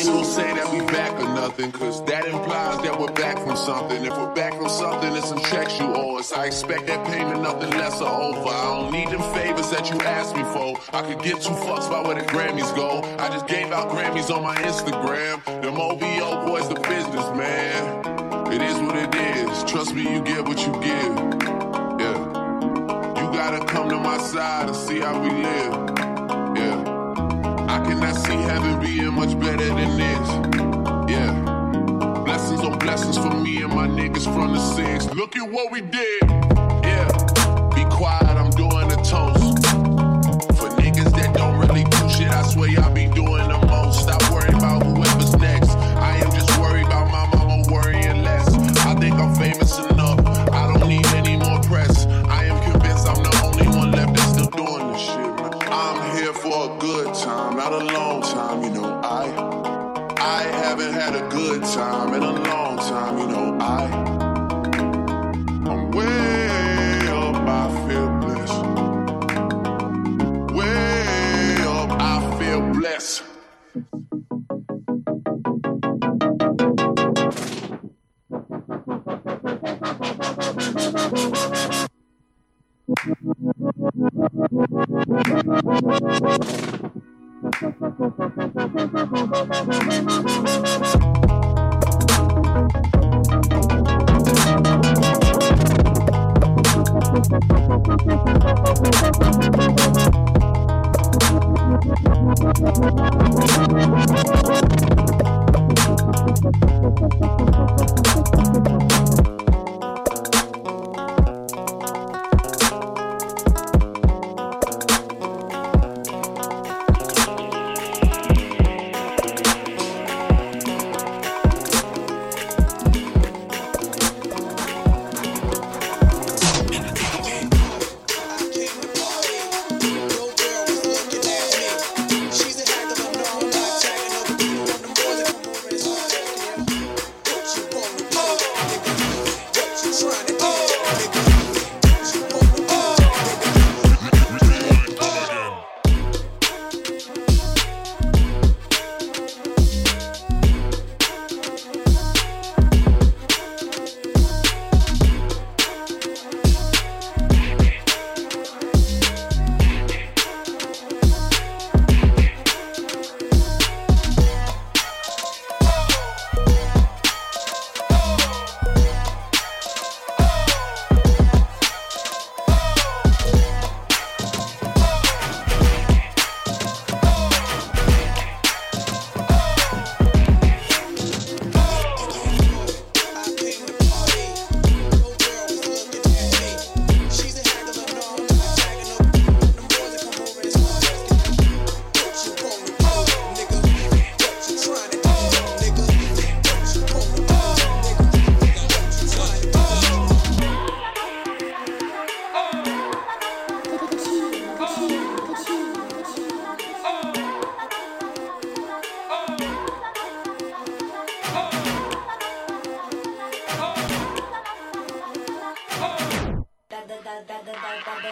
ain't gonna say that we back or nothing, cause that implies that we're back from something. If we're back from something, it's owe us. I expect that payment, nothing less or over. I don't need them favors that you asked me for. I could get two fucks about where the Grammys go. I just gave out Grammys on my Instagram. Them OVO boys, the business, man. It is what it is. Trust me, you get what you give. Yeah. You gotta come to my side and see how we live. Yeah. I see heaven being much better than this. Yeah. Blessings on blessings for me and my niggas from the six. Look at what we did. Yeah. Be quiet, I'm doing a toast. good time in a long time. You know, I, I'm way up, I feel blessed. Way up, I feel blessed. Thank you.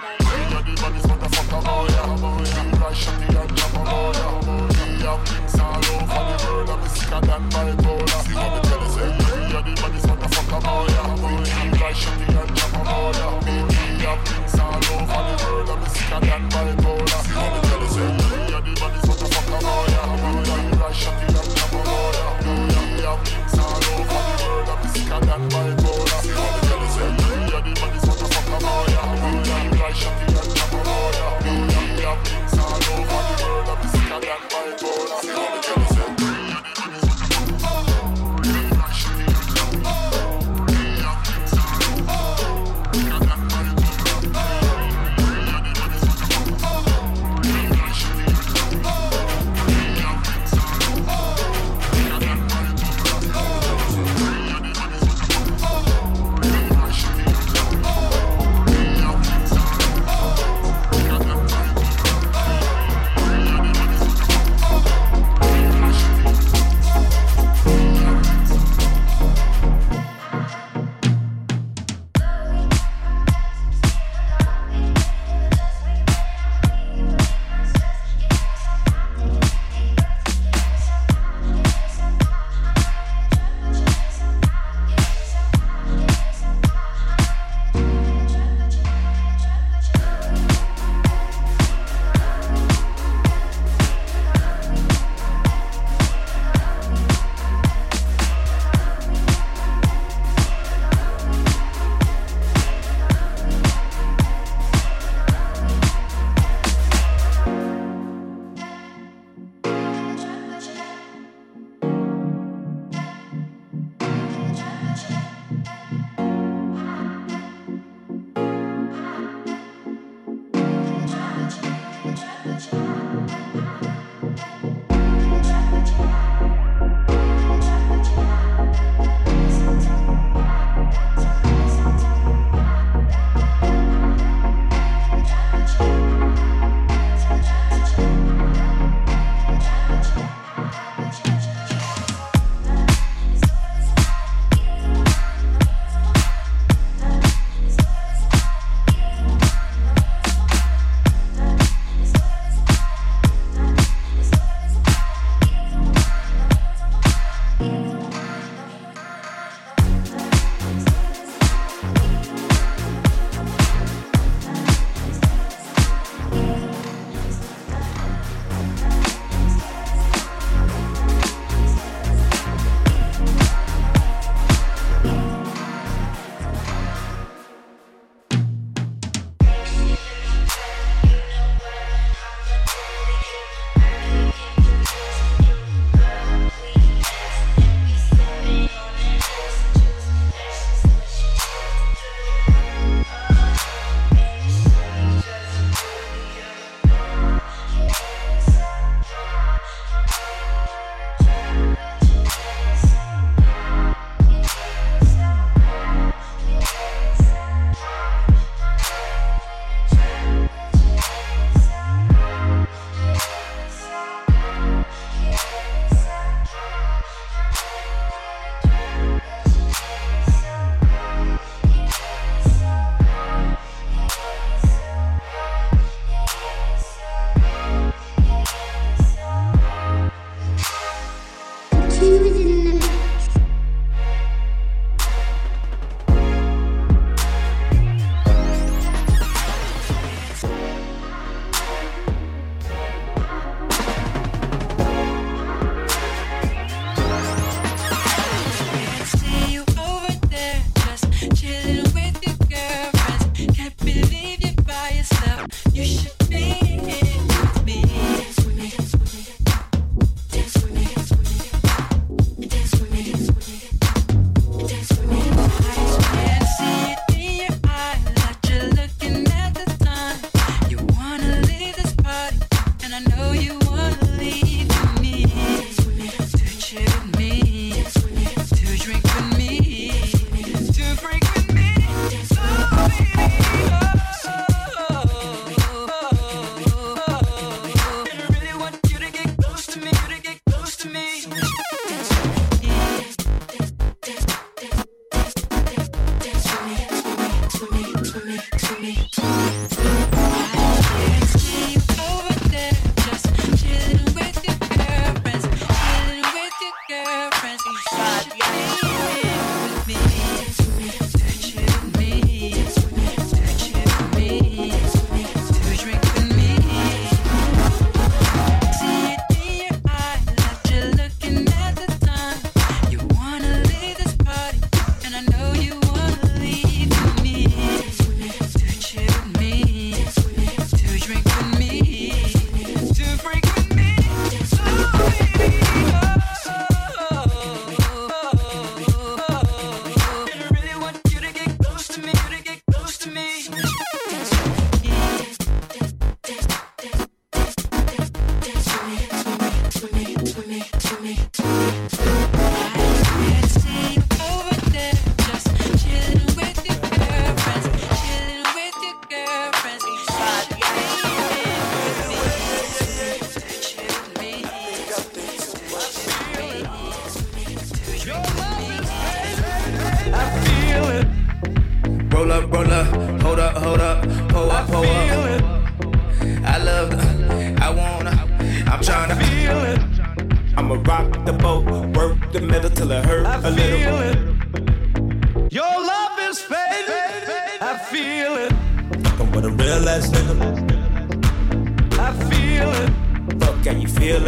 bad, bad, bad.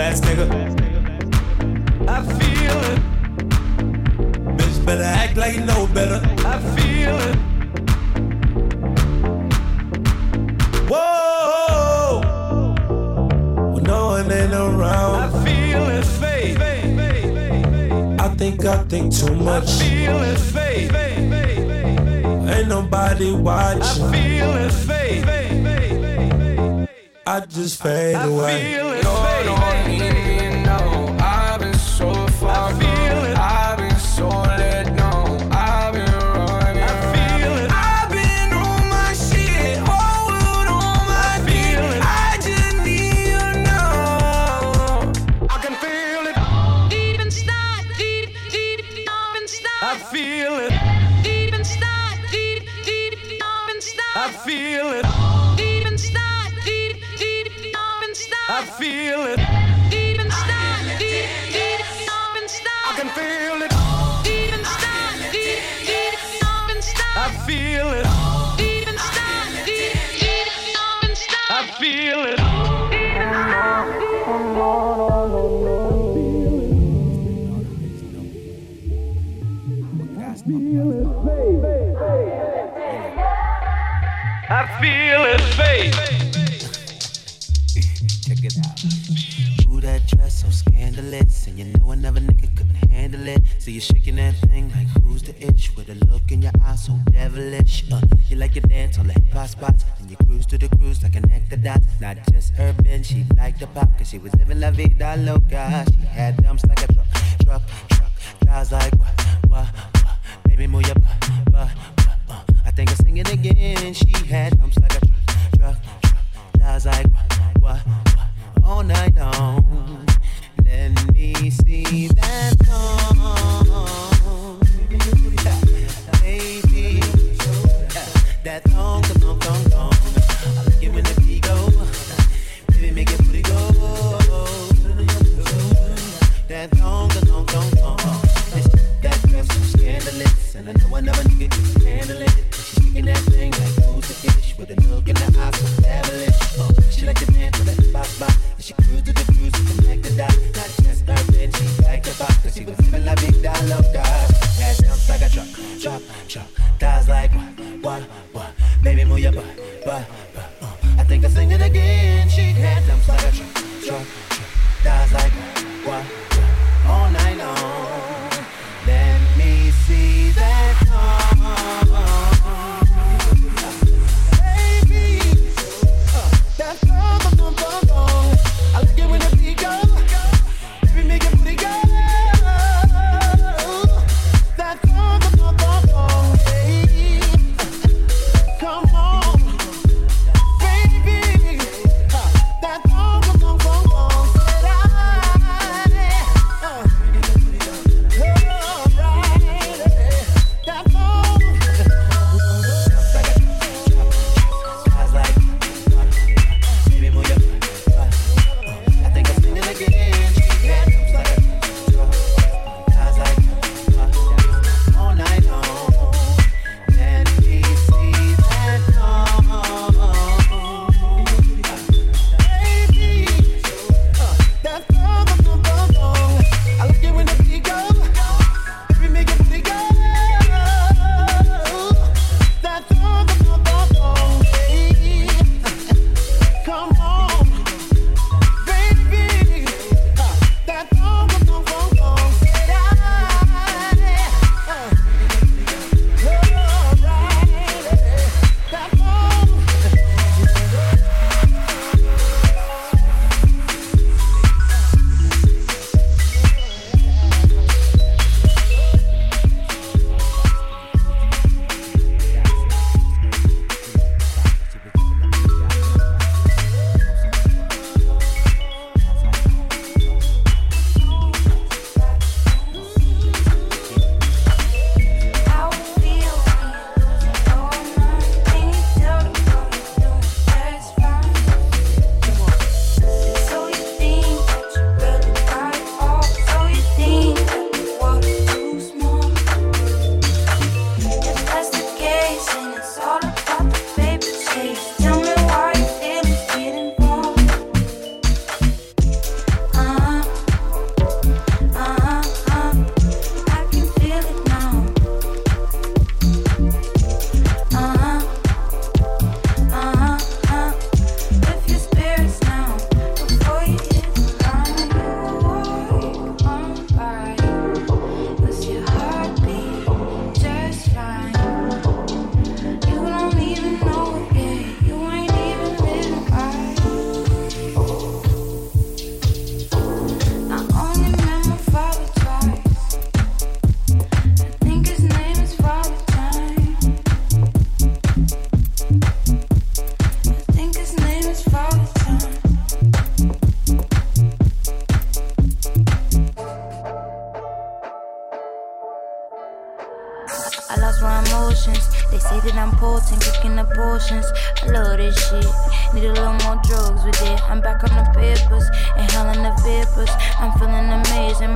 ass nigga. I feel it. Bitch, better act like you know better. I feel it. Whoa. When no one ain't around. I feel it, fade. I think I think too much. I feel it, fade. Ain't nobody watching. I feel it, fade. I just fade I away. Feel it, no, no. Ooh, that dress so scandalous, and you know another nigga couldn't handle it. So you're shaking that thing like who's the itch with a look in your eyes so devilish. Uh, you like your dance on the hip hop spots, and you cruise to the cruise like connect the dots. Not just urban, she liked the pop, cause she was living la vida loca. She had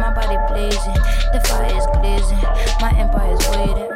my body blazing. The fire is blazing, my empire's waiting.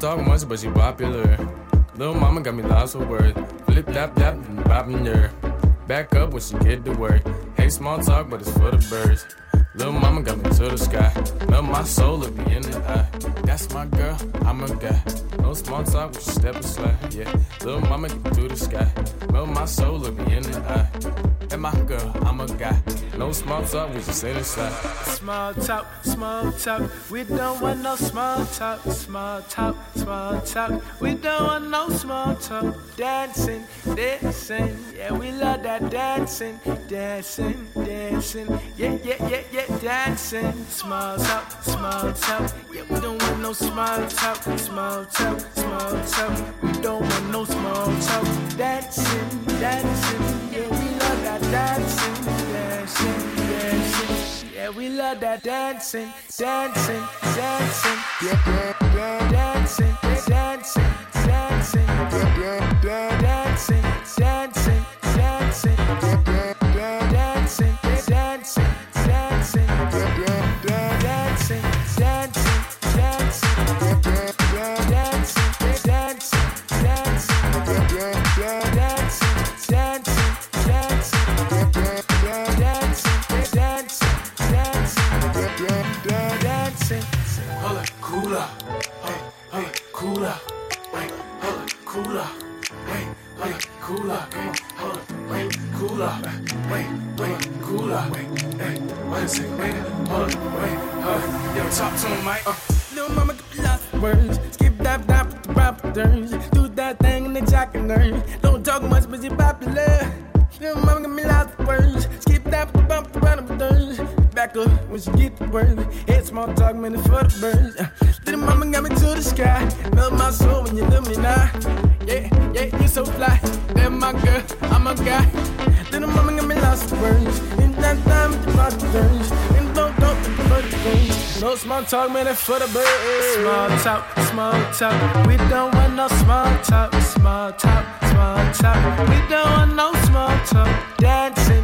But she popular. Little mama got me lost of words. Flip, tap, tap, and her. Back up when she get to work. Hey, small talk, but it's for the birds. Little mama got me to the sky. Love my soul, look me in the eye. That's my girl, I'm a guy. No small talk, but she step aside. Yeah, little mama get to the sky. Love my soul, look me in the eye. And my girl, I'm a guy. No small talk, we just sit inside. Small talk, small talk. We don't want no small talk. Small talk, small talk. We don't want no small talk. Dancing, dancing. Yeah, we love that dancing, dancing, dancing. Yeah, yeah, yeah, yeah, dancing. Small talk, small talk. Yeah, we don't want no small talk. Small talk, small talk. We that dancing, dancing, dancing. Yeah, dancing, cooler, come on, hold up, wait, cooler, wait, wait, cooler, wait, hey, wait a second, wait, hold up, wait, hold yo, talk to him, Mike. Uh. Little mama got lost words, skip that, that, pop turns, do that thing in the jock and nerve. Don't talk much, but you popular. Little mama got me lost words, skip that, bump, bump, turns back up when she get the word. Head small talk, man, it's for the birds. Uh, little mama got me to the sky. Melt my soul when you love me now. Yeah, yeah, you so fly. Then my girl, I'm a guy. Little mama got me lost words. In that time, the turns. And don't, don't, birds. No small talk, man, it's for the birds. Small talk, small talk. We don't want no small talk. Small talk, small talk. We don't want no small talk. Dancing.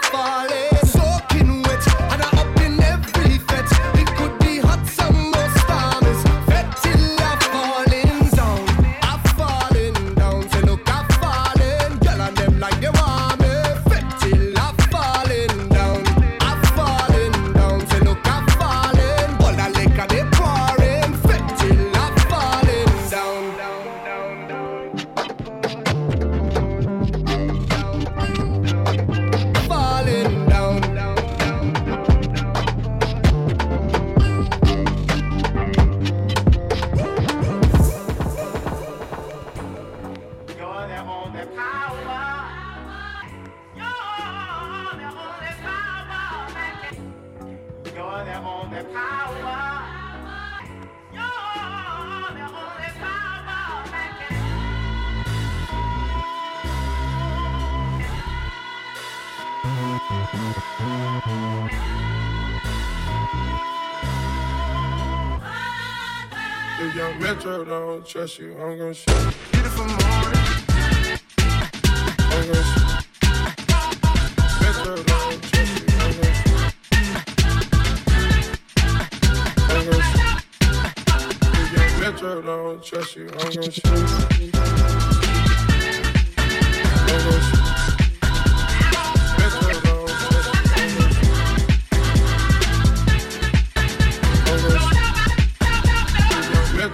fall told I don't trust you, I'm gonna show you. Beautiful morning. I'm gonna show. I don't trust you, I'm gonna shoot. I'm gonna shoot you.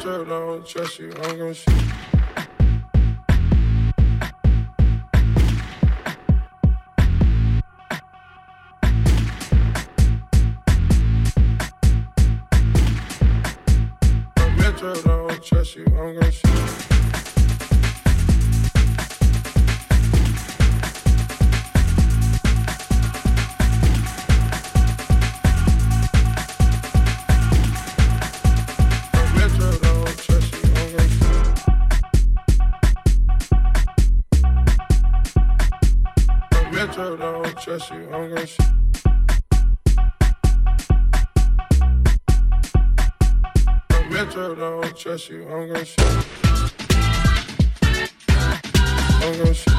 trip, no, trust you, I'm gonna shoot. bitch up, don't trust you, I'm gonna shoot. Metro don't trust you, I'm gonna shoot. I'm gonna shoot.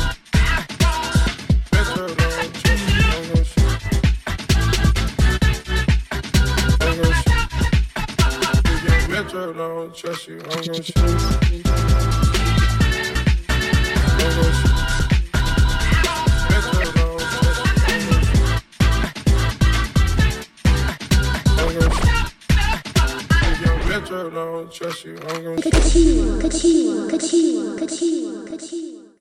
Metro don't trust you, I'm gonna shoot. I'm gonna shoot. Metro don't trust you, I'm gonna shoot. trust you. I don't give a